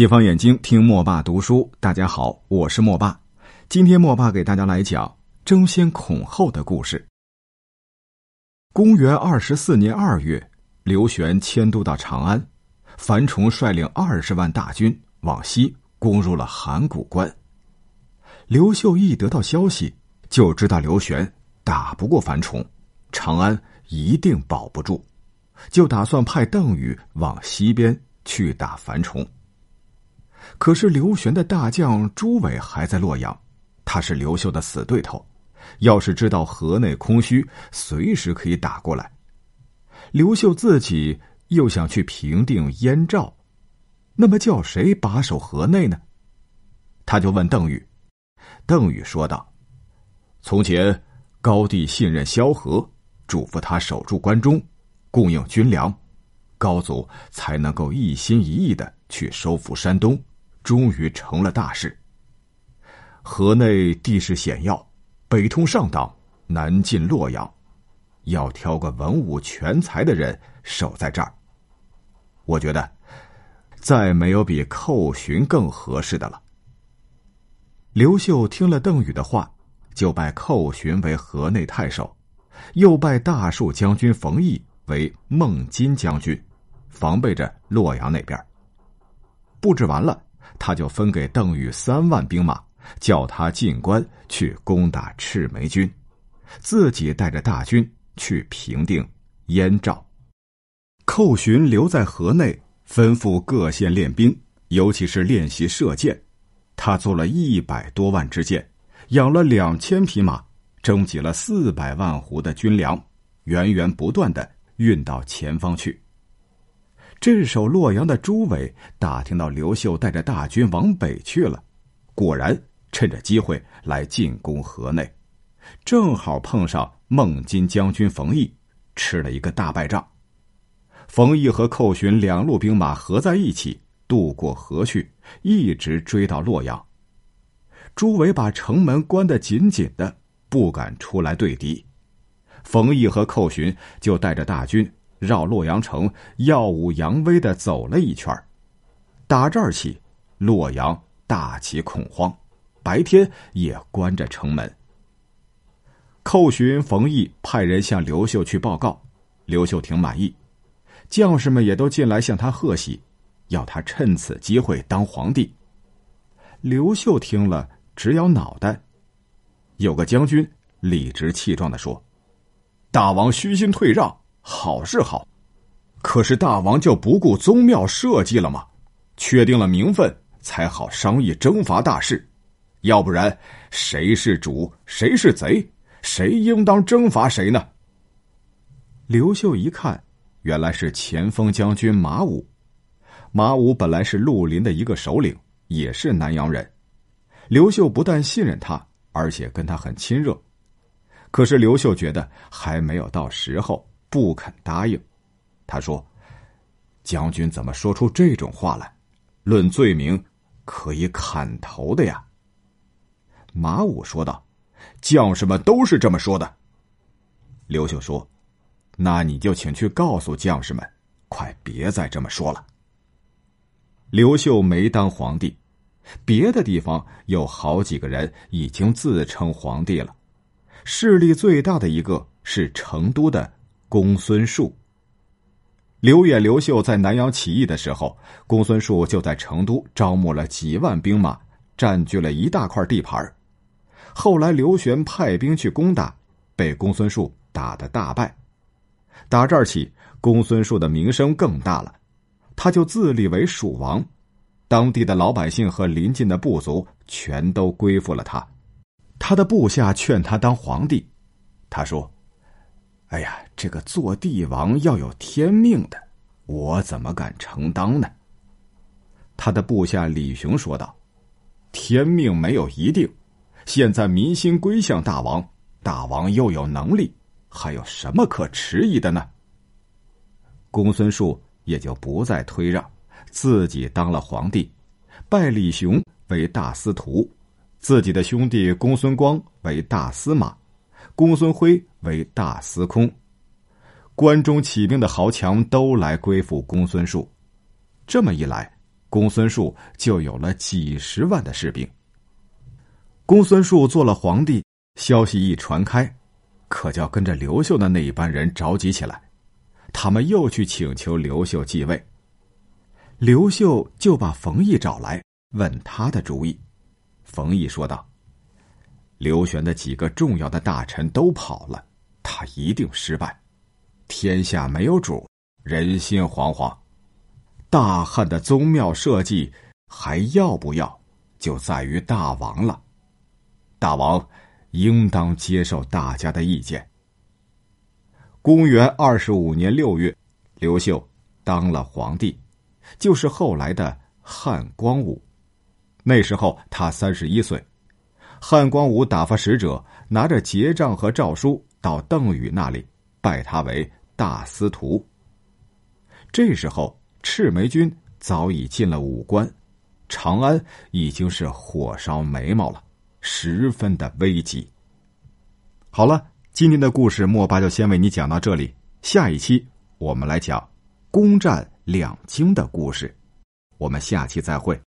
解放眼睛，听莫爸读书。大家好，我是莫爸。今天莫爸给大家来讲争先恐后的故事。公元二十四年二月，刘玄迁都到长安，樊崇率领二十万大军往西攻入了函谷关。刘秀一得到消息，就知道刘玄打不过樊崇，长安一定保不住，就打算派邓禹往西边去打樊崇。可是刘玄的大将朱伟还在洛阳，他是刘秀的死对头。要是知道河内空虚，随时可以打过来。刘秀自己又想去平定燕赵，那么叫谁把守河内呢？他就问邓禹。邓禹说道：“从前高帝信任萧何，嘱咐他守住关中，供应军粮，高祖才能够一心一意的去收复山东。”终于成了大事。河内地势险要，北通上党，南进洛阳，要挑个文武全才的人守在这儿。我觉得，再没有比寇寻更合适的了。刘秀听了邓禹的话，就拜寇寻为河内太守，又拜大树将军冯异为孟津将军，防备着洛阳那边。布置完了。他就分给邓禹三万兵马，叫他进关去攻打赤眉军，自己带着大军去平定燕赵。寇寻留在河内，吩咐各县练兵，尤其是练习射箭。他做了一百多万支箭，养了两千匹马，征集了四百万斛的军粮，源源不断的运到前方去。镇守洛阳的朱伟打听到刘秀带着大军往北去了，果然趁着机会来进攻河内，正好碰上孟津将军冯异，吃了一个大败仗。冯异和寇寻两路兵马合在一起渡过河去，一直追到洛阳。朱伟把城门关得紧紧的，不敢出来对敌。冯异和寇寻就带着大军。绕洛阳城耀武扬威的走了一圈打这儿起，洛阳大起恐慌，白天也关着城门。寇寻、冯异派人向刘秀去报告，刘秀挺满意，将士们也都进来向他贺喜，要他趁此机会当皇帝。刘秀听了直摇脑袋，有个将军理直气壮的说：“大王虚心退让。”好是好，可是大王就不顾宗庙社稷了吗？确定了名分才好商议征伐大事，要不然谁是主谁是贼，谁应当征伐谁呢？刘秀一看，原来是前锋将军马武。马武本来是绿林的一个首领，也是南阳人。刘秀不但信任他，而且跟他很亲热。可是刘秀觉得还没有到时候。不肯答应，他说：“将军怎么说出这种话来？论罪名，可以砍头的呀。”马武说道：“将士们都是这么说的。”刘秀说：“那你就请去告诉将士们，快别再这么说了。”刘秀没当皇帝，别的地方有好几个人已经自称皇帝了，势力最大的一个是成都的。公孙述。刘远、刘秀在南阳起义的时候，公孙述就在成都招募了几万兵马，占据了一大块地盘。后来刘玄派兵去攻打，被公孙述打得大败。打这儿起，公孙述的名声更大了，他就自立为蜀王，当地的老百姓和邻近的部族全都归附了他。他的部下劝他当皇帝，他说。哎呀，这个做帝王要有天命的，我怎么敢承当呢？他的部下李雄说道：“天命没有一定，现在民心归向大王，大王又有能力，还有什么可迟疑的呢？”公孙述也就不再推让，自己当了皇帝，拜李雄为大司徒，自己的兄弟公孙光为大司马。公孙辉为大司空，关中起兵的豪强都来归附公孙述，这么一来，公孙述就有了几十万的士兵。公孙述做了皇帝，消息一传开，可叫跟着刘秀的那一班人着急起来，他们又去请求刘秀继位。刘秀就把冯异找来，问他的主意。冯异说道：“刘玄的几个重要的大臣都跑了，他一定失败。天下没有主，人心惶惶。大汉的宗庙社稷还要不要，就在于大王了。大王应当接受大家的意见。”公元二十五年六月，刘秀当了皇帝。就是后来的汉光武，那时候他三十一岁。汉光武打发使者，拿着结账和诏书到邓禹那里拜他为大司徒。这时候赤眉军早已进了武关，长安已经是火烧眉毛了，十分的危急。好了，今天的故事莫巴就先为你讲到这里，下一期我们来讲攻占。两京的故事，我们下期再会。